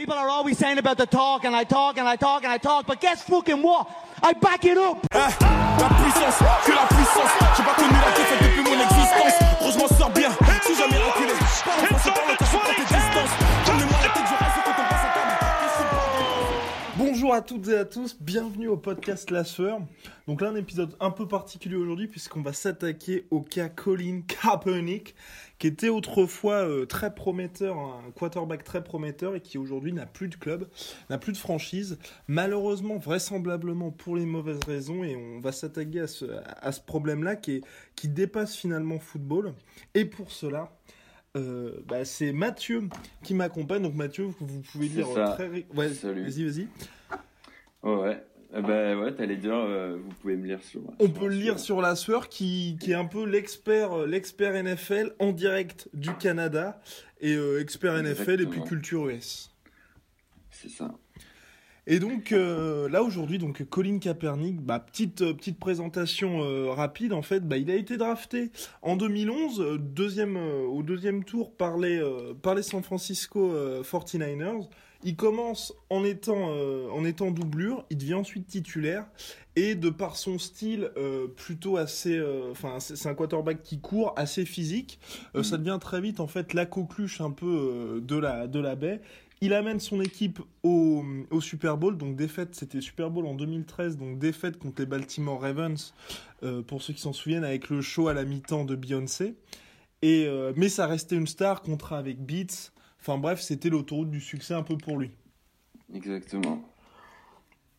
People are always saying about the talk, and I talk, and I talk, and I talk, but guess fucking what? I back it up! Eh, la puissance, que la puissance. J'ai pas connu la défaite depuis mon existence. Sors Bonjour à toutes et à tous, bienvenue au podcast La Sueur. Donc là un épisode un peu particulier aujourd'hui puisqu'on va s'attaquer au cas Colin Kaepernick qui était autrefois euh, très prometteur, un quarterback très prometteur et qui aujourd'hui n'a plus de club, n'a plus de franchise. Malheureusement, vraisemblablement pour les mauvaises raisons et on va s'attaquer à ce, problème-là qui, qui dépasse finalement football. Et pour cela... euh, bah, c'est Mathieu qui m'accompagne. Donc Mathieu, vous pouvez dire ça. très... Ouais, Salut. Vas-y, vas-y. Ouais, ouais. Eh ben ouais, t'allais dire, euh, vous pouvez me lire sur. On sur peut le lire sueur. sur la sueur qui, qui est un peu l'expert euh, l'expert NFL en direct du Canada et euh, expert NFL et puis culture US. C'est ça. Et donc euh, là aujourd'hui donc Colin Kaepernick, bah, petite euh, petite présentation euh, rapide en fait, bah, il a été drafté en 2011 euh, deuxième au deuxième tour par les par les San Francisco euh, 49ers. Il commence en étant en étant doublure, il devient ensuite titulaire et de par son style plutôt assez enfin c'est un quarterback qui court assez physique, ça devient très vite en fait la coqueluche un peu de la de la baie. Il amène son équipe au, Super Bowl, donc défaite, c'était Super Bowl en 2013, donc défaite contre les Baltimore Ravens, euh, pour ceux qui s'en souviennent, avec le show à la mi-temps de Beyoncé. Et, euh, mais ça restait une star, contrat avec Beats. Enfin bref, c'était l'autoroute du succès un peu pour lui. Exactement.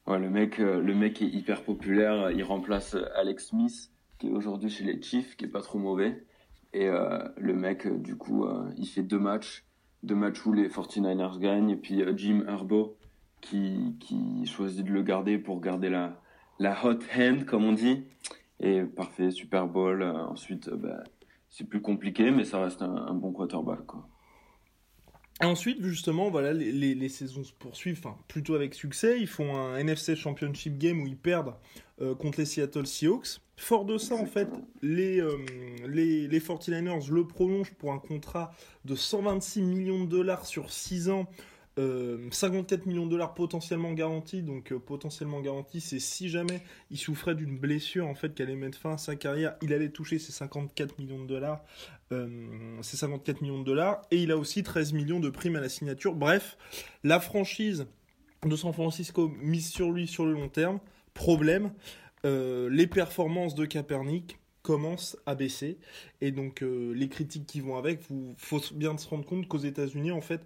Ouais, le mec, euh, le mec est hyper populaire. Il remplace Alex Smith, qui est aujourd'hui chez les Chiefs, qui est pas trop mauvais. Et le mec, du coup, il fait deux matchs, deux matchs où les 49ers gagnent, et puis euh, Jim Herbo qui, qui choisit de le garder pour garder la, la hot hand, comme on dit. Et parfait, Super Bowl. Euh, ensuite, euh, bah, c'est plus compliqué, mais ça reste un, un bon quarterback, quoi. Ensuite, justement, voilà, les, saisons se poursuivent, plutôt avec succès. Ils font un NFC Championship Game où ils perdent euh, contre les Seattle Seahawks. Fort de ça, en fait, les, euh, les, les 49ers le prolongent pour un contrat de 126 millions de dollars sur 6 ans. Euh, 54 millions de dollars potentiellement garantis, donc euh, potentiellement garantis, c'est si jamais il souffrait d'une blessure en fait qui allait mettre fin à sa carrière, il allait toucher ces 54 millions de dollars euh, c'est 54 millions de dollars et il a aussi 13 millions de primes à la signature. Bref, la franchise de San Francisco mise sur lui sur le long terme. Problème, euh, les performances de Kaepernick commencent à baisser et donc euh, les critiques qui vont avec, il faut bien se rendre compte qu'aux États-Unis en fait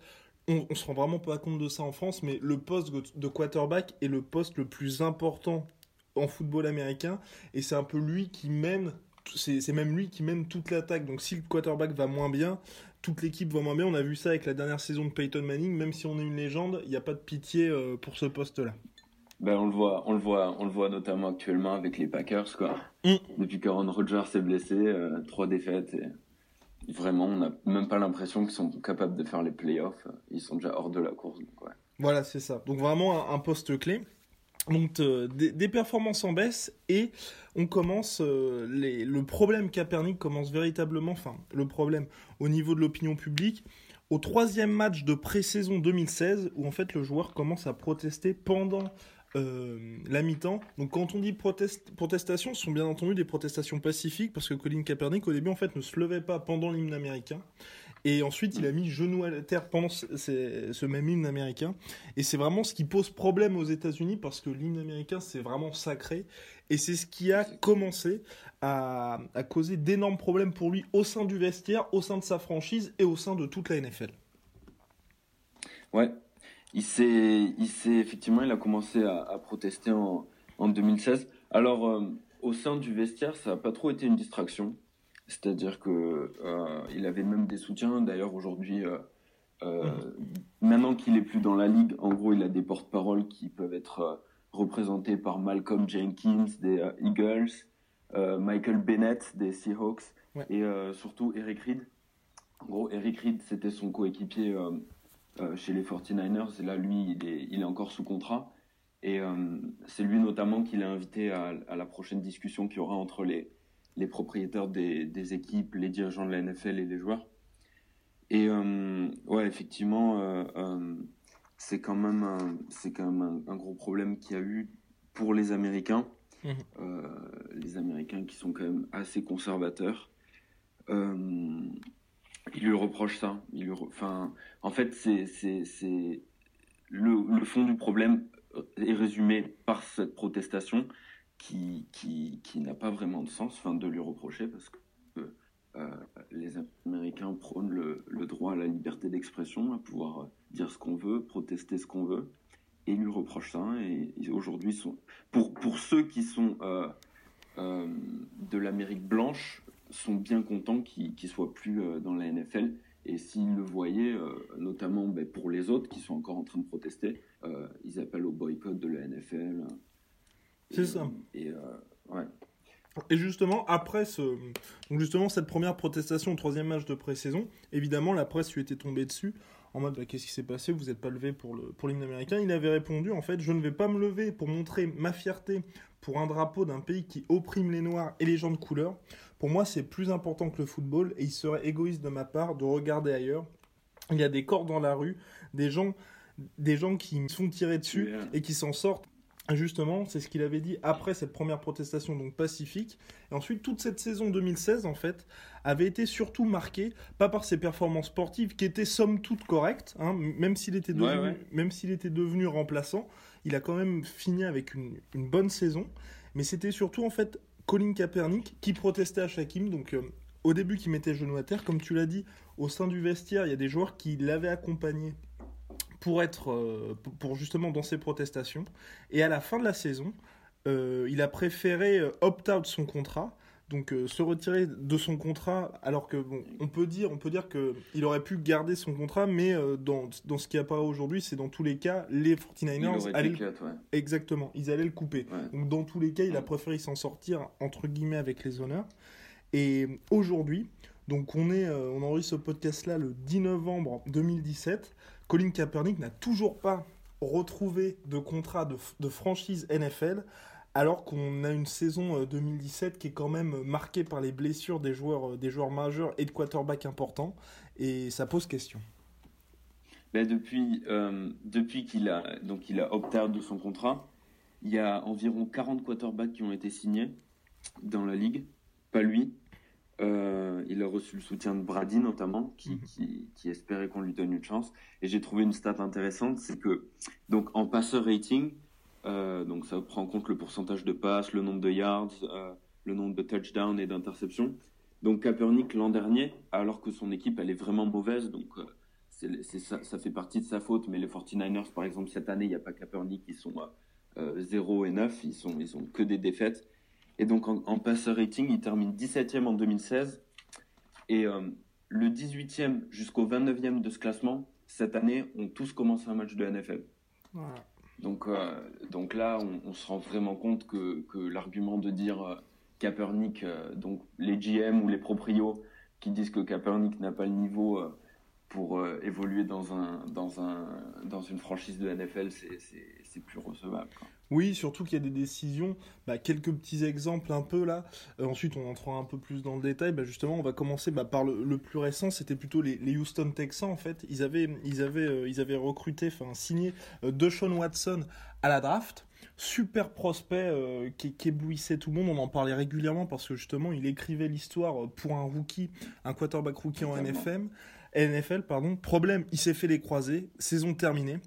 on, on se rend vraiment pas compte de ça en France, mais le poste de quarterback est le poste le plus important en football américain et c'est un peu lui qui mène c'est même lui qui mène toute l'attaque. Donc si le quarterback va moins bien, toute l'équipe va moins bien. On a vu ça avec la dernière saison de Peyton Manning. Même si on est une légende, il n'y a pas de pitié euh, pour ce poste-là. Ben, on le voit, on le voit, on le voit notamment actuellement avec les Packers, quoi. Mm. Depuis qu'Aaron Rodgers s'est blessé, euh, trois défaites et vraiment, on n'a même pas l'impression qu'ils sont capables de faire les playoffs. Ils sont déjà hors de la course. Voilà, c'est ça. Donc vraiment un, poste clé. Donc des, performances en baisse et on commence euh, le problème Kaepernick commence véritablement, enfin le problème au niveau de l'opinion publique au troisième match de pré-saison 2016 où en fait le joueur commence à protester pendant euh, la mi-temps. Donc quand on dit protest- protestation, ce sont bien entendu des protestations pacifiques parce que Colin Kaepernick au début en fait ne se levait pas pendant l'hymne américain. Et ensuite, il a mis genou à la terre pendant ce, même hymne américain. Et c'est vraiment ce qui pose problème aux États-Unis parce que l'hymne américain, c'est vraiment sacré. Et c'est ce qui a commencé à causer d'énormes problèmes pour lui au sein du vestiaire, au sein de sa franchise et au sein de toute la NFL. Ouais, il s'est, il s'est effectivement, il a commencé à, à protester en, en 2016. Alors, euh, au sein du vestiaire, ça n'a pas trop été une distraction. C'est-à-dire que euh, il avait même des soutiens. D'ailleurs, aujourd'hui, euh, euh, maintenant qu'il est plus dans la ligue, en gros, il a des porte-paroles qui peuvent être représentés par Malcolm Jenkins des Eagles, Michael Bennett des Seahawks Ouais. et surtout Eric Reed. En gros, Eric Reed, c'était son coéquipier chez les 49ers. Et là, lui, il est, il est encore sous contrat. Et euh, c'est lui notamment qui l'a invité à, à la prochaine discussion qu'il y aura entre les, les propriétaires des, des équipes, les dirigeants de la NFL et les joueurs. Et euh, ouais, effectivement, euh, euh, c'est quand même, c'est quand même un, un gros problème qu'il y a eu pour les Américains. Euh, les Américains qui sont quand même assez conservateurs. Euh, ils lui reprochent ça. Enfin, en fait, c'est, le, fond du problème est résumé par cette protestation qui, qui, n'a pas vraiment de sens, enfin, de lui reprocher parce que euh, les Américains prônent le, droit à la liberté d'expression, à pouvoir euh, dire ce qu'on veut, protester ce qu'on veut, et ils lui reprochent ça. Et aujourd'hui, sont pour pour ceux qui sont euh, euh, de l'Amérique blanche, sont bien contents qu'ils qu'ils soient plus euh, dans la NFL. Et s'ils le voyaient, euh, notamment ben, pour les autres qui sont encore en train de protester, euh, ils appellent au boycott de la NFL. C'est ça. Et ouais. Et justement, après ce, donc justement, cette première protestation au troisième match de pré-saison, évidemment, la presse lui était tombée dessus en mode bah, qu'est-ce qui s'est passé? Vous n'êtes pas levé pour le pour l'hymne américain Il avait répondu en fait, je ne vais pas me lever pour montrer ma fierté pour un drapeau d'un pays qui opprime les noirs et les gens de couleur. Pour moi, c'est plus important que le football et il serait égoïste de ma part de regarder ailleurs. Il y a des corps dans la rue, des gens, des gens qui se font tirer dessus et qui s'en sortent. Justement, c'est ce qu'il avait dit après cette première protestation donc pacifique. Et ensuite, toute cette saison 2016, en fait, avait été surtout marquée, pas par ses performances sportives, qui étaient somme toute correctes, hein, même s'il était, devenu, Ouais, ouais. même s'il était devenu remplaçant, il a quand même fini avec une, une bonne saison. Mais c'était surtout, en fait, Colin Kaepernick qui protestait à Shakim. Donc, euh, au début, qui mettait genou à terre. Comme tu l'as dit, au sein du vestiaire, il y a des joueurs qui l'avaient accompagné pour être euh, pour- justement dans ces protestations et à la fin de la saison euh, il a préféré opt-out son contrat donc euh, se retirer de son contrat alors que bon on peut dire on peut dire que il aurait pu garder son contrat mais euh, dans, dans ce qui apparaît aujourd'hui c'est dans tous les cas les Il 49ers aurait allaient le- ouais. exactement ils allaient le couper Ouais. donc dans tous les cas, il a préféré s'en sortir entre guillemets avec les honneurs. Et aujourd'hui, donc on est, euh, on enregistre ce podcast là le 10 novembre 2017. Colin Kaepernick n'a toujours pas retrouvé de contrat de, de franchise NFL. Alors qu'on a une saison euh, 2017 qui est quand même marquée par les blessures des joueurs, euh, des joueurs majeurs et de quarterbacks importants, et ça pose question. Ben, depuis euh, depuis qu'il a donc il a opt-out de son contrat, il y a environ 40 quarterbacks qui ont été signés dans la ligue, pas lui. Euh, il a reçu le soutien de Brady notamment, qui, Mhm. qui, qui espérait qu'on lui donne une chance. Et j'ai trouvé une stat intéressante, c'est que donc en passeur rating, euh, donc ça prend en compte le pourcentage de passes, le nombre de yards, euh, le nombre de touchdowns et d'interceptions. Donc Kaepernick l'an dernier, alors que son équipe elle est vraiment mauvaise, donc euh, ça, fait partie de sa faute. Mais les 49ers par exemple cette année, il n'y a pas Kaepernick, ils sont euh, 0 et 9, ils ils ont que des défaites. Et donc en, en passer rating, il termine 17e en 2016 et euh, le 18e jusqu'au 29e de ce classement cette année ont tous commencé un match de NFL. Voilà. Donc, euh, donc là, on, se rend vraiment compte que, que l'argument de dire euh, Kaepernick, euh, donc les GM ou les proprios qui disent que Kaepernick n'a pas le niveau euh, pour évoluer dans, un, dans, un, dans une franchise de NFL, c'est- plus recevable. Oui, surtout qu'il y a des décisions, bah, quelques petits exemples un peu là. Euh, ensuite, on entrera un peu plus dans le détail. Bah, justement, on va commencer bah, par le, le plus récent. C'était plutôt les, les Houston Texans en fait. Ils avaient, ils avaient, euh, ils avaient recruté, enfin signé euh, DeShaun Watson à la draft. Super prospect euh, qui, qui éblouissait tout le monde. On en parlait régulièrement parce que justement, il écrivait l'histoire pour un rookie, un quarterback rookie en. NFM, NFL. Pardon. Problème, il s'est fait les croisés. Saison terminée.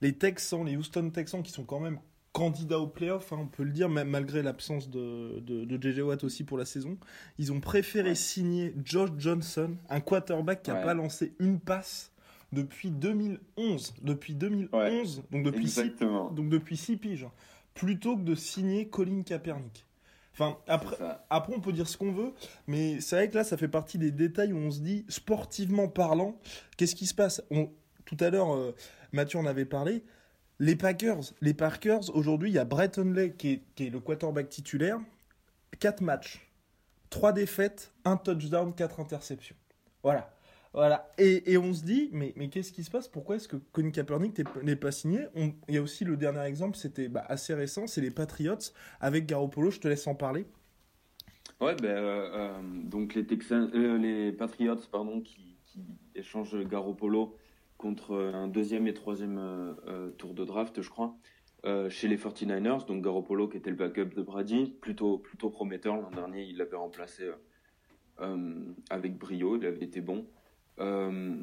Les Texans, les Houston Texans qui sont quand même candidats aux playoffs, hein, on peut le dire, même malgré l'absence de, de, de JJ Watt aussi pour la saison. Ils ont préféré Ouais. signer Josh Johnson, un quarterback qui n'a Ouais. pas lancé une passe depuis 2011. Depuis 2011, donc depuis six, donc depuis six piges. Plutôt que de signer Colin Kaepernick. Enfin, après, après, on peut dire ce qu'on veut, mais c'est vrai que là, ça fait partie des détails où on se dit, sportivement parlant, qu'est-ce qui se passe? On, Tout à l'heure, euh, Mathieu en avait parlé. Les Packers, les Packers aujourd'hui, il y a Brett Hundley qui est, le quarterback titulaire. 4 matchs, 3 défaites, 1 touchdown, 4 interceptions. Voilà. Voilà. Et, et, on se dit, mais, mais qu'est-ce qui se passe? Pourquoi est-ce que Colin Kaepernick n'est pas signé? Il y a aussi le dernier exemple, c'était bah, assez récent, c'est les Patriots avec Garoppolo. Je te laisse en parler. Ouais, ben, euh, euh, donc les, Texans, euh, les Patriots pardon, qui, qui, échangent Garoppolo contre un deuxième et troisième tour de draft, je crois, chez les 49ers. Donc Garoppolo qui était le backup de Brady, plutôt, plutôt prometteur. L'an dernier, il l'avait remplacé avec brio, il avait été bon. Euh,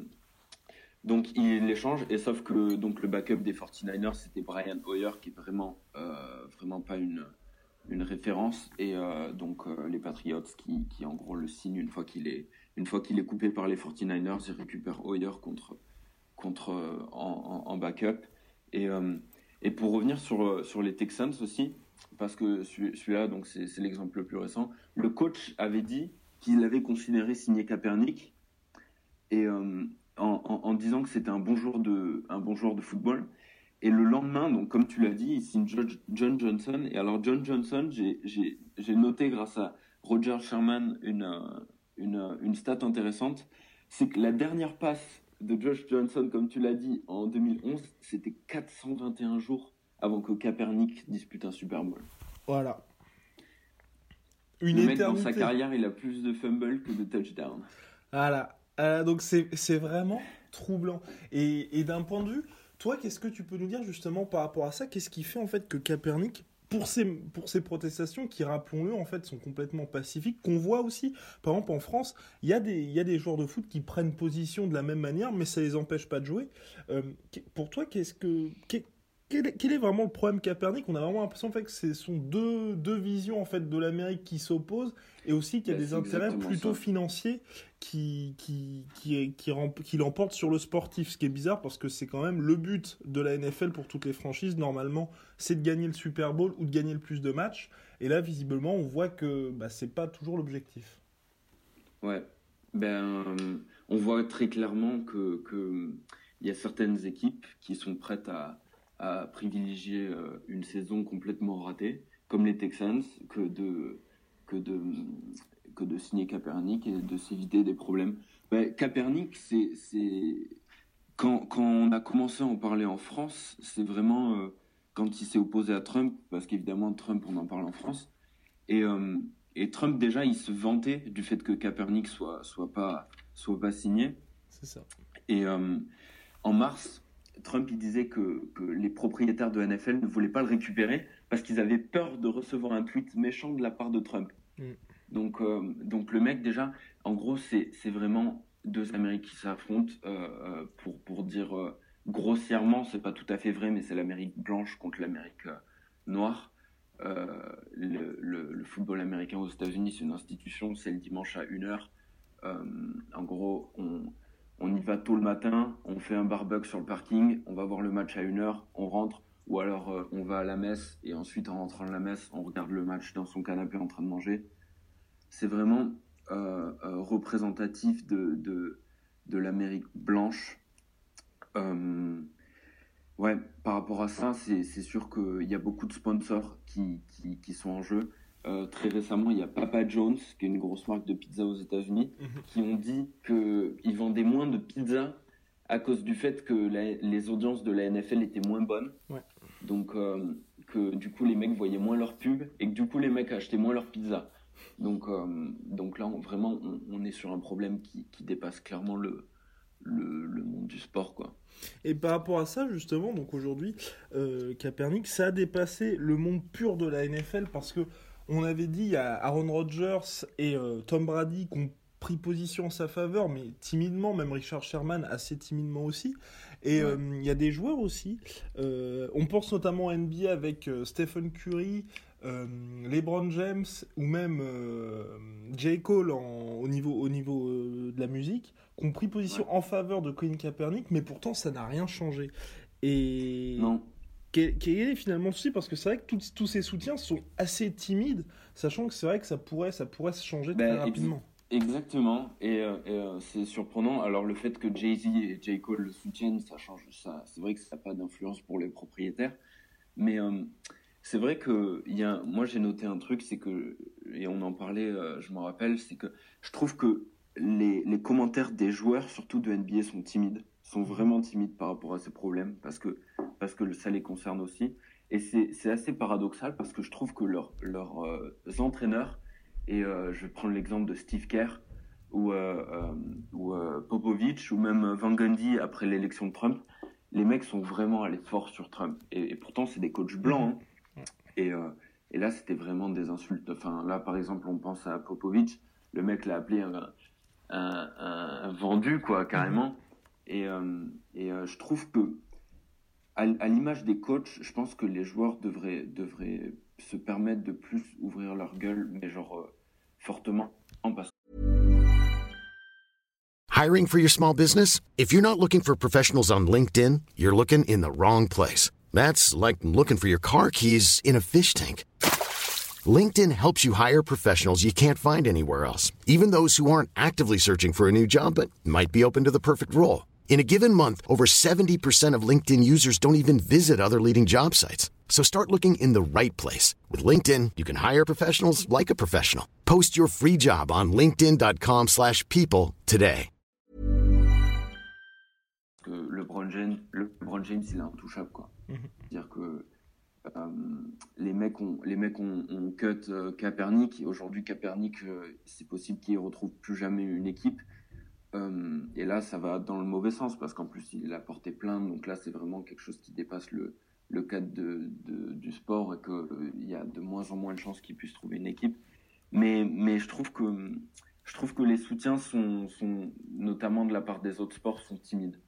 donc il l'échange et sauf que donc le backup des 49ers c'était Brian Hoyer qui est vraiment euh, vraiment pas une une référence et euh, donc les Patriots qui, qui en gros le signent une fois qu'il est une fois qu'il est coupé par les 49ers ils récupèrent Hoyer contre contre en, en, backup et et pour revenir sur sur les Texans aussi parce que celui-là donc c'est l'exemple le plus récent le coach avait dit qu'il avait considéré signer Kaepernick et euh, en, disant que c'était un bon joueur de un bon joueur de football. Et le lendemain, donc comme tu l'as dit, il signe John Johnson. Et alors John Johnson, j'ai noté grâce à Roger Sherman une, une, une stat intéressante, c'est que la dernière passe de Josh Johnson, comme tu l'as dit, en 2011, c'était 421 jours avant que Kaepernick dispute un Super Bowl. Voilà. Une le mec, dans sa carrière, il a plus de fumbles que de touchdowns. Voilà. Euh, donc c'est vraiment troublant. Et, et d'un point de vue, toi, qu'est-ce que tu peux nous dire justement par rapport à ça? Qu'est-ce qui fait en fait que Capernic, pour ces, pour ces protestations qui, rappelons-le, en fait, sont complètement pacifiques, qu'on voit aussi, par exemple en France, il y, a des, y a des joueurs de foot qui prennent position de la même manière, mais ça les empêche pas de jouer. Euh, pour toi, qu'est-ce que, quel est, vraiment le problème Capernic? On a vraiment l'impression en fait, que ce sont deux, deux visions en fait, de l'Amérique qui s'opposent et aussi qu'il y a des intérêts plutôt financiers qui, qui, qui, qui, qui l'emportent sur le sportif. Ce qui est bizarre parce que c'est quand même le but de la NFL pour toutes les franchises. Normalement, c'est de gagner le Super Bowl ou de gagner le plus de matchs. Et là, visiblement, on voit que bah, c'est pas toujours l'objectif. Ouais. Ben, on voit très clairement que y a certaines équipes qui sont prêtes à à privilégier euh, une saison complètement ratée, comme les Texans, que de, que de, que de signer Kaepernick et de s'éviter des problèmes. Ben, Kaepernick, c'est, quand, quand on a commencé à en parler en France, c'est vraiment euh, quand il s'est opposé à Trump, parce qu'évidemment Trump, on en parle en France, et, euh, et Trump déjà, il se vantait du fait que Kaepernick soit, soit pas, soit pas signé. C'est ça. Et en mars, Trump il disait que, les propriétaires de NFL ne voulaient pas le récupérer parce qu'ils avaient peur de recevoir un tweet méchant de la part de Trump. Mm. Donc, euh, donc le mec déjà, en gros, c'est vraiment deux Amériques qui s'affrontent euh, euh, pour, pour dire grossièrement, c'est pas tout à fait vrai, mais c'est l'Amérique blanche contre l'Amérique noire. Le, le, football américain aux États-Unis, c'est une institution, c'est le dimanche à 1h. en gros, on, on y va tôt le matin, on fait un barbecue sur le parking, on va voir le match à une heure, on rentre, ou alors euh, on va à la messe et ensuite en rentrant à la messe, on regarde le match dans son canapé en train de manger. C'est vraiment euh, euh, représentatif de, de, l'Amérique blanche. ouais, par rapport à ça, c'est sûr qu'il y a beaucoup de sponsors qui, qui sont en jeu. Euh, très récemment, il y a Papa John's, qui est une grosse marque de pizza aux États-Unis, mhm. qui ont dit qu'ils vendaient moins de pizza à cause du fait que les audiences de la NFL étaient moins bonnes. Donc, euh, que du coup, les mecs voyaient moins leurs pubs et que du coup, les mecs achetaient moins leur pizza. Donc, euh, donc là, vraiment, on, est sur un problème qui, dépasse clairement le, le, monde du sport, quoi. Et par rapport à ça, justement, donc aujourd'hui, euh, ça a dépassé le monde pur de la NFL parce que on avait dit, il y a Aaron Rodgers et euh, Tom Brady qui ont pris position en sa faveur, mais timidement, même Richard Sherman assez timidement aussi. Et euh, il y a des joueurs aussi. Euh, on pense notamment à NBA avec Stephen Curry, LeBron James ou même J. Cole au niveau, au niveau de la musique, qui ont pris position en faveur de Colin Kaepernick, mais pourtant ça n'a rien changé. Et non. Quel, quel est finalement le souci Parce que c'est vrai que tous- tous ces soutiens sont assez timides, sachant que c'est vrai que ça pourrait, ça pourrait se changer Ben, très ex- rapidement. Exactement, et, euh, et, euh, c'est surprenant. Alors le fait que Jay-Z et J. Cole le soutiennent, ça change. Ça, c'est vrai que ça n'a pas d'influence pour les propriétaires, mais euh, c'est vrai que y a, moi j'ai noté un truc, c'est que et on en parlait, euh, je m'en rappelle, c'est que je trouve que les, les commentaires des joueurs, surtout de NBA, sont timides, sont vraiment timides par rapport à ces problèmes, parce que parce que ça les concerne aussi. Et c'est assez paradoxal parce que je trouve que leurs leurs euh, entraîneurs et euh, je vais prendre l'exemple de Steve Kerr ou, euh, euh, ou euh, Popovich ou même Van Gundy après l'élection de Trump. Les mecs sont vraiment allés fort sur Trump. Et, et pourtant, c'est des coachs blancs. hein. Et, et là, c'était vraiment des insultes. Enfin, là, par exemple, on pense à Popovich. Le mec l'a appelé un, un, un- un vendu, quoi, carrément. Et, euh, et euh, je trouve que, à, à l'image des coachs, je pense que les joueurs devraient, devraient se permettre de plus ouvrir leur gueule, mais genre euh, fortement, parce Hiring for your small business? If you're not looking for professionals on LinkedIn, you're looking in the wrong place. That's like looking for your car keys in a fish tank. LinkedIn helps you hire professionals you can't find anywhere else, even those who aren't actively searching for a new job but might be open to the perfect role. In a given month, over 70% of LinkedIn users don't even visit other leading job sites. So start looking in the right place. With LinkedIn, you can hire professionals like a professional. Post your free job on linkedin.com/people slash people today. que LeBron James, LeBron James, il est intouchable, quoi. Mhm. C'est-à-dire que euh, les mecs ont, les mecs ont, ont cut euh, Kaepernick. Aujourd'hui, Kaepernick, euh, c'est possible qu'il retrouve plus jamais une équipe. Euh, et là, ça va dans le mauvais sens parce qu'en plus, il a porté plainte. Donc là, c'est vraiment quelque chose qui dépasse le, le cadre du sport et qu'il y a de moins en moins de chances qu'il puisse trouver une équipe. Mais, mais je trouve que je trouve que les soutiens sont, sont notamment de la part des autres sports sont timides.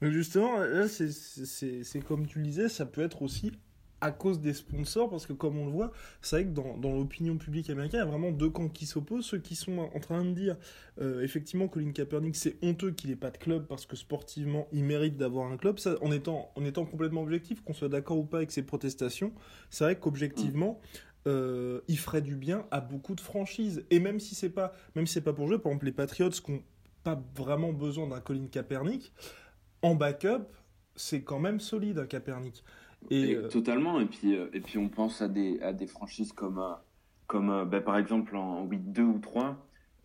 Justement, là, c'est comme tu le disais, ça peut être aussi à cause des sponsors, parce que comme on le voit, c'est vrai que dans, l'opinion publique américaine, il y a vraiment deux camps qui s'opposent. Ceux qui sont en train de dire, euh, effectivement, Colin Kaepernick, c'est honteux qu'il n'ait pas de club, parce que sportivement, il mérite d'avoir un club. Ça, en, étant, en étant complètement objectif, qu'on soit d'accord ou pas avec ces protestations, c'est vrai qu'objectivement, euh, il ferait du bien à beaucoup de franchises. Et même si c'est pas, même c'est pas pour jouer, par exemple, les Patriots qui n'ont pas vraiment besoin d'un Colin Kaepernick, en backup, c'est quand même solide un Kaepernick. Et, Et euh, Totalement. Et puis, euh, et puis on pense à des, à des franchises comme, euh, comme bah, par exemple en week 2 ou 3,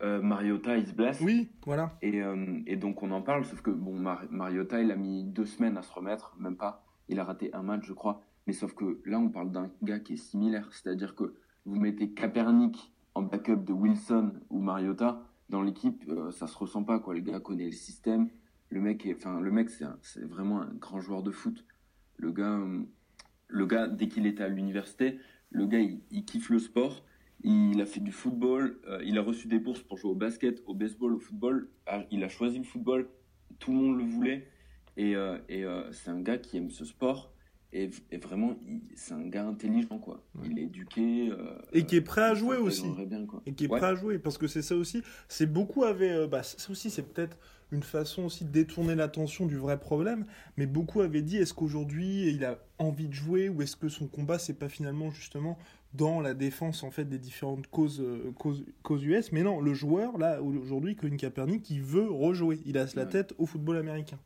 euh, Mariota il se blesse. oui, voilà. Et, euh, et donc on en parle, sauf que bon, Mar- Mariota il a mis deux semaines à se remettre, même pas. Il a raté un match, je crois. Mais sauf que là, on parle d'un gars qui est similaire. C'est-à-dire que vous mettez Kaepernick en backup de Wilson ou Mariota dans l'équipe, euh, ça se ressent pas. Quoi. Le gars connaît le système. Le mec, c'est, vraiment un grand joueur de foot. Le gars, euh, le gars dès qu'il était à l'université, le gars, il, kiffe le sport. Il a fait du football. euh, il a reçu des bourses pour jouer au basket, au baseball, au football. Ah, Il a choisi le football. Tout le monde le voulait. Et, et euh, c'est un gars qui aime ce sport. Et, et vraiment, c'est un gars intelligent, quoi. Il est éduqué. euh, Et qui est prêt à jouer aussi. s'intégrerait Bien, quoi. Et qui est Ouais. prêt à jouer, parce que c'est ça aussi. C'est beaucoup avaient. euh, bah, ça aussi, c'est peut-être une façon aussi de détourner l'attention du vrai problème. Mais beaucoup avaient dit est-ce qu'aujourd'hui il a envie de jouer ou est-ce que son combat c'est pas finalement justement dans la défense en fait des différentes causes, euh, causes, causes US Mais non, le joueur là aujourd'hui, Colin Kaepernick, il veut rejouer. Il a la tête au football américain.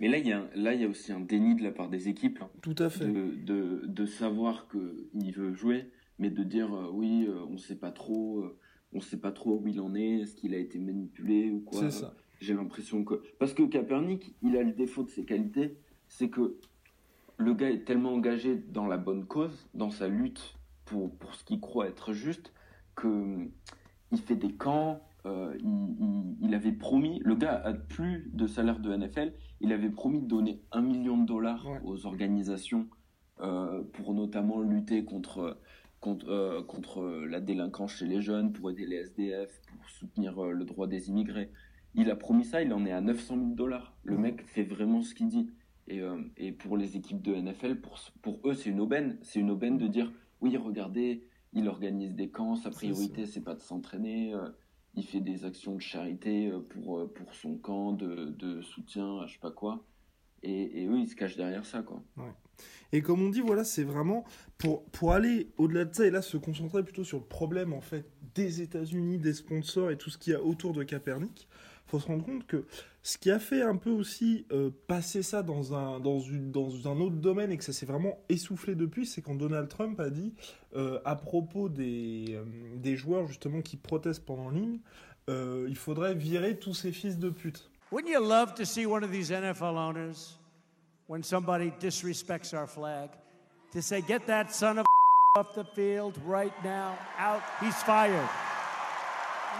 Mais là, il y, a un- là, il y a aussi un déni de la part des équipes. hein. Tout à fait. de, de, de savoir qu'il veut jouer, mais de dire euh, oui, euh, on sait pas trop, euh, on sait pas trop où il en est, est-ce qu'il a été manipulé ou quoi. C'est ça. J'ai l'impression que parce que Kaepernick, il a le défaut de ses qualités, c'est que le gars est tellement engagé dans la bonne cause, dans sa lutte pour pour ce qu'il croit être juste, que hum, il fait des camps. Euh, il, il- il avait promis, le gars a plus de salaire de NFL, il avait promis de donner un million de dollars Ouais. aux organisations euh, pour notamment lutter contre, contre, euh, contre la délinquance chez les jeunes, pour aider les SDF, pour soutenir le droit des immigrés. Il a promis ça, il en est à 900 000 dollars. Le mec fait vraiment ce qu'il dit. Et, et pour les équipes de NFL, pour, pour eux, c'est une aubaine. C'est une aubaine de dire oui, regardez, il organise des camps, sa priorité, c'est pas de s'entraîner. Il fait des actions de charité euh, pour, euh, pour son camp de, de soutien, à je sais pas quoi. Et, et eux, ils se cachent derrière ça, quoi. Et comme on dit, voilà, c'est vraiment pour, pour aller au-delà de ça et là se concentrer plutôt sur le problème en fait des États-Unis, des sponsors et tout ce qu'il y a autour de Capernic. Faut se rendre compte que ce qui a fait un peu aussi euh, passer ça dans un, dans, une, dans un autre domaine et que ça s'est vraiment essoufflé depuis, c'est quand Donald Trump a dit euh, à propos des, euh, des joueurs justement qui protestent pendant l'hymne, euh, il faudrait virer tous ces fils de pute. Wouldn't you love to see one of these NFL owners, when somebody disrespects our flag, to say, get that son of off the field right now, out, he's fired.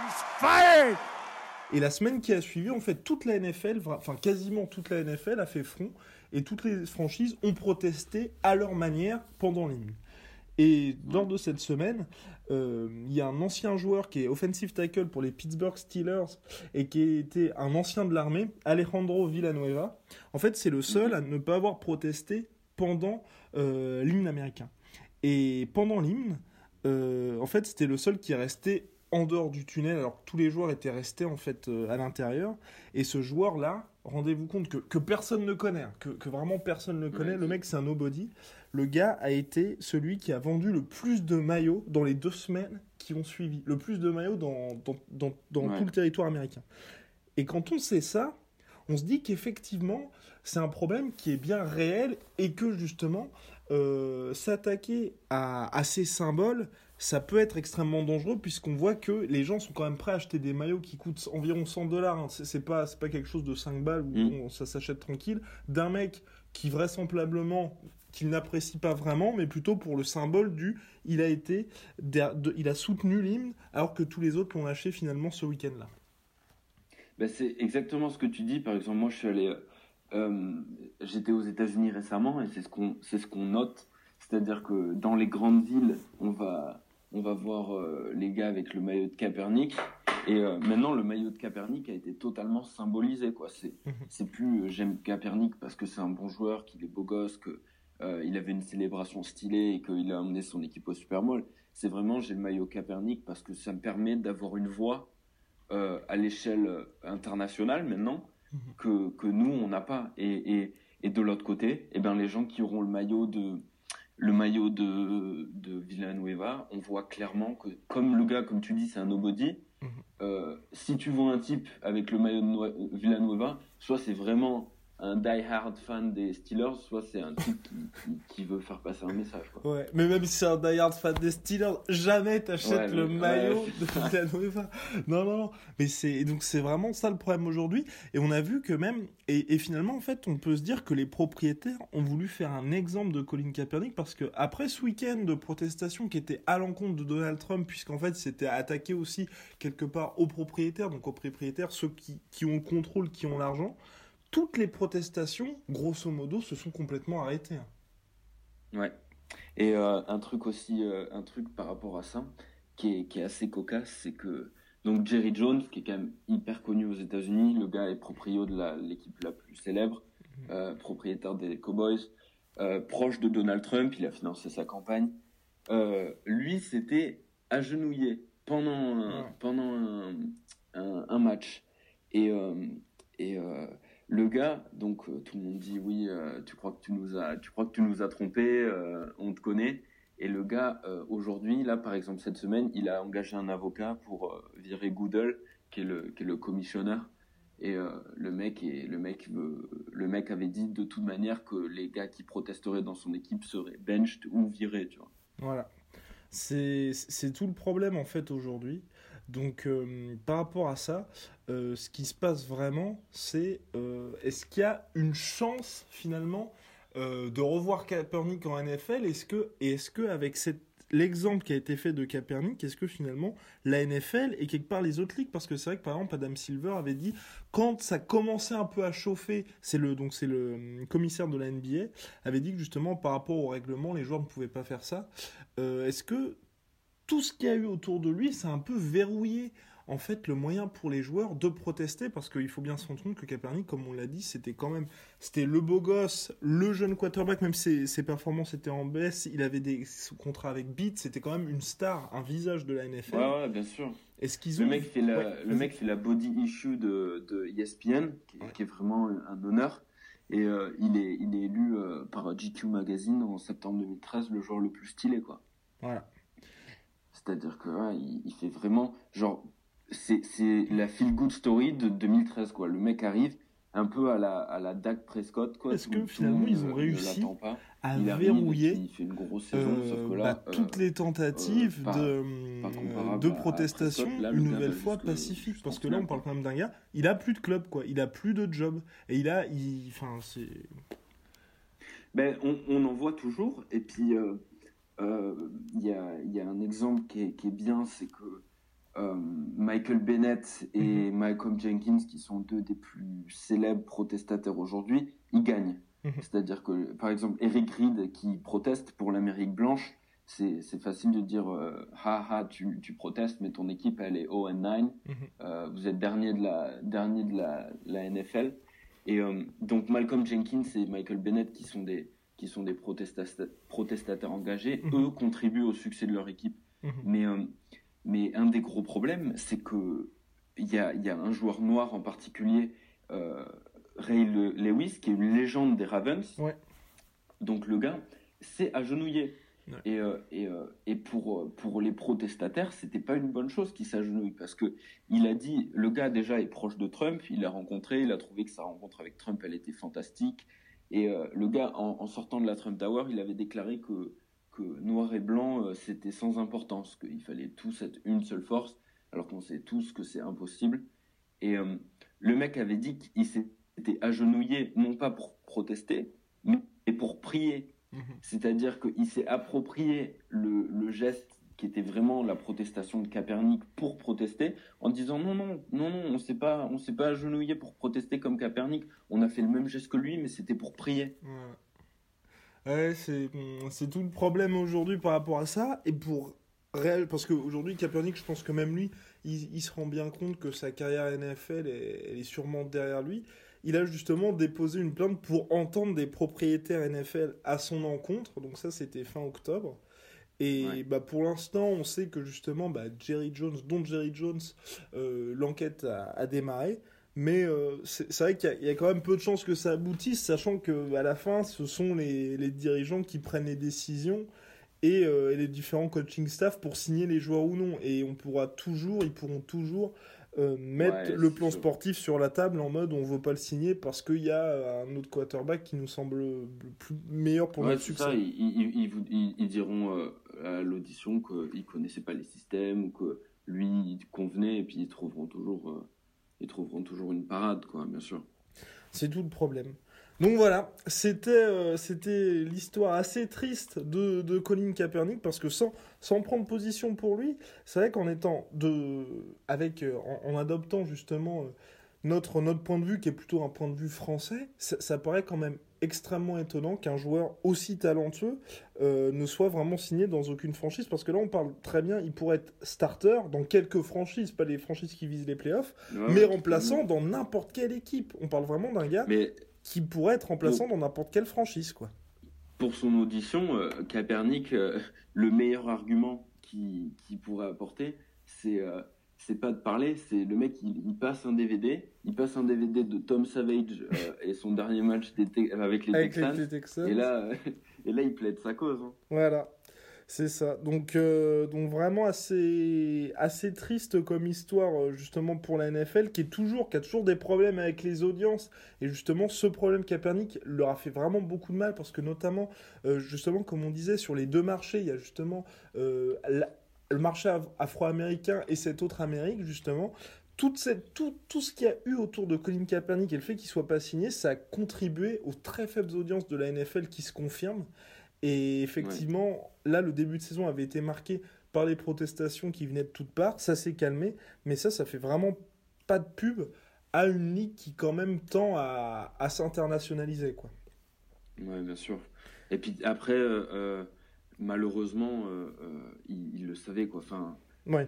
He's fired! Et la semaine qui a suivi, en fait, toute la NFL, enfin quasiment toute la NFL a fait front et toutes les franchises ont protesté à leur manière pendant l'hymne. Et lors de cette semaine, euh, il y a un ancien joueur qui est offensive tackle pour les Pittsburgh Steelers et qui était un ancien de l'armée, Alejandro Villanueva. En fait, c'est le seul à ne pas avoir protesté pendant euh, l'hymne américain. Et pendant l'hymne, euh, en fait, c'était le seul qui est resté en dehors du tunnel alors que tous les joueurs étaient restés en fait euh, à l'intérieur. Et ce joueur-là, rendez-vous compte que, que personne ne connaît, hein, que, que vraiment personne ne connaît. Le mec, c'est un nobody. Le gars a été celui qui a vendu le plus de maillots dans les deux semaines qui ont suivi. Le plus de maillots dans, dans, dans, dans Ouais. tout le territoire américain. Et quand on sait ça, on se dit qu'effectivement, c'est un problème qui est bien réel et que justement, euh, s'attaquer à, à ces symboles, ça peut être extrêmement dangereux puisqu'on voit que les gens sont quand même prêts à acheter des maillots qui coûtent environ 100 dollars. hein. C'est pas, c'est pas quelque chose de 5 balles où Mm. on- ça s'achète tranquille. D'un mec qui vraisemblablement qu'il n'apprécie pas vraiment, mais plutôt pour le symbole du il a été de- il a soutenu l'hymne alors que tous les autres l'ont lâché finalement ce week-end-là. Ben, c'est exactement ce que tu dis. Par exemple, moi, je suis allé, euh, j'étais aux États-Unis récemment et c'est ce qu'on, c'est ce qu'on note. C'est-à-dire que dans les grandes villes, on va, on va voir euh, les gars avec le maillot de Capernic. Et euh, maintenant, le maillot de Capernic a été totalement symbolisé. Quoi. C'est, c'est plus euh, j'aime Capernic parce que c'est un bon joueur, qu'il est beau gosse, que euh, il avait une célébration stylée et qu'il a emmené son équipe au Super Bowl. C'est vraiment j'ai le maillot Capernic parce que ça me permet d'avoir une voix à l'échelle internationale maintenant que, que nous on n'a pas et, et, et de l'autre côté eh ben les gens qui auront le maillot de le maillot de, de Villanueva on voit clairement que comme le gars comme tu dis c'est un nobody euh, si tu vois un type avec le maillot de Noe- Villanueva soit c'est vraiment un die-hard fan des Steelers soit c'est un type qui, qui, qui veut faire passer un message quoi. Ouais, mais même si c'est un die-hard fan des Steelers, jamais t'achètes Ouais, le maillot ouais, de Villanueva. Non, non, non. Mais c'est donc c'est vraiment ça le problème aujourd'hui. Et on a vu que même et, et finalement en fait on peut se dire que les propriétaires ont voulu faire un exemple de Colin Kaepernick parce que après ce week-end de protestation qui était à l'encontre de Donald Trump puisqu'en fait c'était attaqué aussi quelque part aux propriétaires donc aux propriétaires ceux qui qui ont le contrôle qui ont l'argent. Toutes les protestations, grosso modo, se sont complètement arrêtées. Ouais. Et euh, un truc aussi, euh, un truc par rapport à ça, qui est, qui est assez cocasse, c'est que donc Jerry Jones, qui est quand même hyper connu aux États-Unis, le gars est proprio de l'équipe la, plus célèbre, euh, propriétaire des Cowboys, proche de Donald Trump, il a financé sa campagne. Lui, c'était agenouillé pendant un, Ouais. pendant un, un, un match. Et, et le gars, donc euh, tout le monde dit oui, euh, tu crois que tu nous as, tu crois que tu nous as trompé, euh, on te connaît. Et le gars, aujourd'hui, là, par exemple, cette semaine, il a engagé un avocat pour virer Goodell, qui est le, qui est le commissionneur. Et le mec, le mec, le mec avait dit de toute manière que les gars qui protesteraient dans son équipe seraient benched ou virés, tu vois. Voilà. C'est tout le problème en fait aujourd'hui. Donc euh, par rapport à ça, euh, ce qui se passe vraiment, c'est euh, est-ce qu'il y a une chance finalement de revoir Kaepernick en NFL Est-ce que est-ce que avec cette l'exemple qui a été fait de Kaepernick, est-ce que finalement la NFL et quelque part les autres ligues, parce que c'est vrai que par exemple Adam Silver avait dit quand ça commençait un peu à chauffer, c'est le donc c'est le commissaire de la NBA avait dit que justement par rapport au règlement les joueurs ne pouvaient pas faire ça. Est-ce que tout ce qu'il y a eu autour de lui, ça a un peu verrouillé en fait le moyen pour les joueurs de protester parce qu'il faut bien se rendre compte que Kaepernick, comme on l'a dit, c'était quand même c'était le beau gosse, le jeune quarterback, même ses, ses performances étaient en baisse, il avait des son contrat avec Beat, c'était quand même une star, un visage de la NFL. Ouais, ouais, bien sûr. Est-ce qu'ils Le ont mec fait la, Ouais, le mec fait la body issue de, de ESPN, qui, est- Ouais. qui est vraiment un honneur. Et euh, il, est, il est élu euh, par GQ Magazine en septembre 2013 le joueur le plus stylé, quoi. Voilà. C'est-à-dire que ouais, il, il fait vraiment genre c'est c'est la feel good story de 2013 quoi. Le mec arrive un peu à la à la Dak Prescott quoi. Est-ce que finalement, monde ils ont ne réussi pas. à il verrouiller et puis il fait une grosse saison, Euh, sauf que là bah, euh, toutes les tentatives euh, pas- de, pas comparable de protestation, Prescott, là, le une nouvelle fois pacifique. Parce que là, on parle quand même d'un gars, il a plus de club, quoi. Il a plus de job. Et il a. Il, enfin, c'est. Ben, on, on en voit toujours. Et puis, euh, euh, il y, a, il y a un exemple qui est, qui est bien, c'est que euh, Michael Bennett et Malcolm Jenkins, qui sont deux des plus célèbres protestataires aujourd'hui, ils gagnent. Mhm. C'est-à-dire que, par exemple, Eric Reed, qui proteste pour l'Amérique blanche, c'est facile de dire euh, ha ha tu, tu protestes mais ton équipe elle est 0 9 Mhm. Euh, vous êtes dernier de la dernier de la, la NFL et euh, donc Malcolm Jenkins et Michael Bennett qui sont des qui sont des protestata- protestataires engagés Mhm. eux contribuent au succès de leur équipe Mhm. mais euh, mais un des gros problèmes c'est que il y a y a un joueur noir en particulier euh, Ray Le- Lewis qui est une légende des Ravens Ouais. donc le gars s'est agenouillé. Ouais. Et, euh, et, euh, et pour, pour les protestataires, c'était pas une bonne chose qu'il s'agenouille parce que il a dit, le gars déjà est proche de Trump, il l'a rencontré, il a trouvé que sa rencontre avec Trump, elle était fantastique. Et euh, le gars, en, en sortant de la Trump Tower, il avait déclaré que, que noir et blanc, euh, c'était sans importance, qu'il fallait tous être une seule force, alors qu'on sait tous que c'est impossible. Et euh, le mec avait dit qu'il s'était agenouillé, non pas pour protester, mais pour prier. Mhm. C'est-à-dire qu'il s'est approprié le, le geste qui était vraiment la protestation de Capernic pour protester, en disant non, non, non, non, on s'est pas, on s'est pas agenouillé pour protester comme Capernic. On a fait le même geste que lui, mais c'était pour prier. Ouais, c'est c'est tout le problème aujourd'hui par rapport à ça. Et pour réel, parce qu'aujourd'hui, Kaepernick, je pense que même lui, il, se rend bien compte que sa carrière NFL elle est sûrement derrière lui. Il a justement déposé une plainte pour entendre des propriétaires NFL à son encontre. Donc ça, c'était fin octobre. Et Ouais. bah, pour l'instant, on sait que justement, bah, Jerry Jones, dont Jerry Jones, euh, l'enquête a, a démarré. Mais euh, c'est vrai qu'il y, a- il y a quand même peu de chances que ça aboutisse, sachant que à la fin, ce sont les, les dirigeants qui prennent les décisions et, euh, et les différents coaching staff pour signer les joueurs ou non. Et on pourra toujours, ils pourront toujours euh, mettre Ouais, le plan sûr. sportif sur la table en mode on veut pas le signer parce qu'il y a euh, un autre quarterback qui nous semble le plus meilleur pour Ouais, notre succès. ça. Ils, ils- ils vous- ils- ils diront euh, à l'audition qu'ils connaissaient pas les systèmes ou que lui il convenait, et puis ils trouveront toujours, euh, ils trouveront toujours une parade, quoi, bien sûr. C'est tout le problème. Donc voilà, c'était euh, c'était l'histoire assez triste de, de Colin Kaepernick parce que sans, sans prendre position pour lui, c'est vrai qu'en étant de avec euh, en, en adoptant justement euh, notre notre point de vue qui est plutôt un point de vue français, ça, ça paraît quand même extrêmement étonnant qu'un joueur aussi talentueux ne soit vraiment signé dans aucune franchise parce que là on parle très bien, il pourrait être starter dans quelques franchises, pas les franchises qui visent les playoffs, mais remplaçant dans n'importe quelle équipe. On parle vraiment d'un gars Mais qui pourrait être remplaçant dans n'importe quelle franchise, quoi. pour son audition, euh, Kaepernick, euh, le meilleur argument qu'il pourrait apporter, c'est euh, c'est pas de parler, c'est le mec, il, il passe un DVD, il passe un DVD de Tom Savage euh, et son dernier match avec les Avec Texans, les Texans. et là, euh, et là, il plaide sa cause. hein. Voilà. C'est ça. Donc, euh, donc vraiment assez, assez triste comme histoire euh, justement pour la NFL qui est toujours, qui a toujours des problèmes avec les audiences. Et justement, ce problème Kaepernick leur a fait vraiment beaucoup de mal parce que notamment, euh, justement, comme on disait, sur les deux marchés, il y a justement le marché af- afro-américain et cette autre Amérique justement. Toute cette, tout, tout ce qu'il y a eu autour de Colin Kaepernick et le fait qu'il soit pas signé, ça a contribué aux très faibles audiences de la NFL qui se confirment. Et effectivement, là, le début de saison avait été marqué par les protestations qui venaient de toutes parts. Ça s'est calmé, mais ça, ça fait vraiment pas de pub à une ligue qui quand même tend à, à s'internationaliser, quoi. Ouais, bien sûr. Et puis après, euh, euh, malheureusement, euh, euh, il, il le savait, quoi. Enfin, Ouais.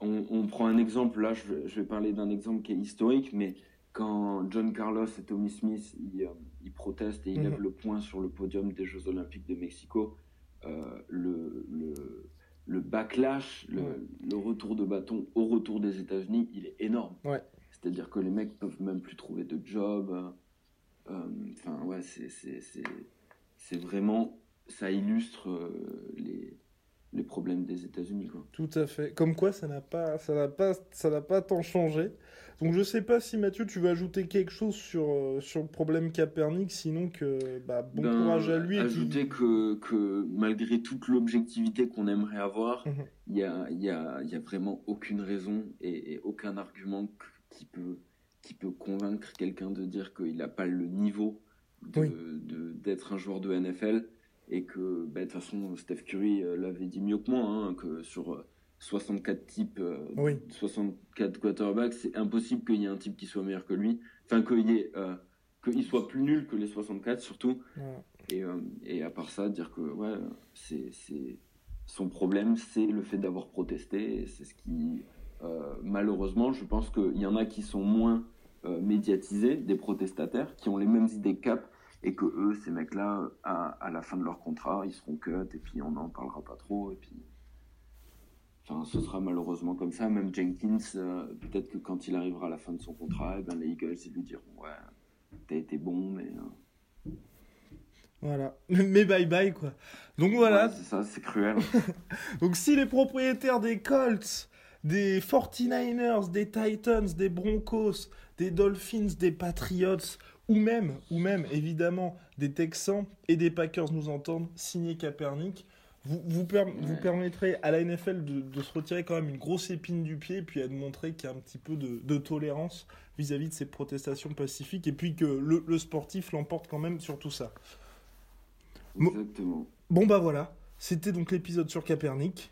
On, on prend un exemple, là je vais, je vais parler d'un exemple qui est historique, mais quand John Carlos et Tommy Smith ils, euh, ils protestent et ils Mhm. lèvent le poing sur le podium des Jeux Olympiques de Mexico, euh, le, le, le backlash, le, Ouais. le retour de bâton au retour des États-Unis, il est énorme. Ouais. C'est-à-dire que les mecs peuvent même plus trouver de job. euh, Enfin, ouais, c'est, vraiment. Ça illustre les, les problèmes des États-Unis. Tout à fait. Comme quoi, ça n'a pas, ça n'a pas, ça n'a pas tant changé. Donc je sais pas si Mathieu, tu veux ajouter quelque chose sur, euh, sur le problème Capernic, sinon que bah, bon Ben, courage à lui. et Ajouter que, que malgré toute l'objectivité qu'on aimerait avoir, Mhm. il y a, il y, a, il y a vraiment aucune raison et, et aucun argument qui peut, qui peut convaincre quelqu'un de dire qu'il n'a pas le niveau de- Oui. de- d'être un joueur de NFL et que bah, de toute façon Steph Curry euh, l'avait dit mieux que moi, hein, que sur euh, 64 types, euh, Oui. 64 quarterbacks, c'est impossible qu'il y ait un type qui soit meilleur que lui, enfin qu'il y ait, euh, qu'il soit plus nul que les 64 surtout. Et, euh, et à part ça, dire que ouais, c'est, son problème, c'est le fait d'avoir protesté. C'est ce qui, euh, malheureusement, je pense qu'il y en a qui sont moins euh, médiatisés, des protestataires, qui ont les mêmes idées cap, et que eux, ces mecs-là, à, à la fin de leur contrat, ils seront cut, et puis on n'en parlera pas trop, et puis. Enfin, ce sera malheureusement comme ça. Même Jenkins, euh, peut-être que quand il arrivera à la fin de son contrat, eh ben, les Eagles, ils lui diront Ouais, t'as été bon, mais. euh, Voilà. Mais bye bye, quoi. Donc voilà. ouais, c'est ça, c'est cruel. Donc si les propriétaires des Colts, des 49ers, des Titans, des Broncos, des Dolphins, des Patriots, ou même, ou même évidemment des Texans et des Packers nous entendent signer Kaepernick, vous, vous, per- vous permettrez à la NFL de, de se retirer quand même une grosse épine du pied et puis à de montrer qu'il y a un petit peu de, de tolérance vis-à-vis de ces protestations pacifiques et puis que le, le sportif l'emporte quand même sur tout ça. Exactement. Bon bah voilà, c'était donc l'épisode sur Capernic.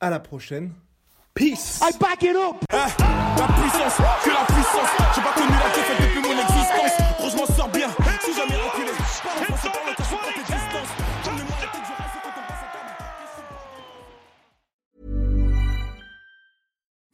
À la prochaine. Peace I back it up. La puissance, que la puissance. J'ai pas connu la défaite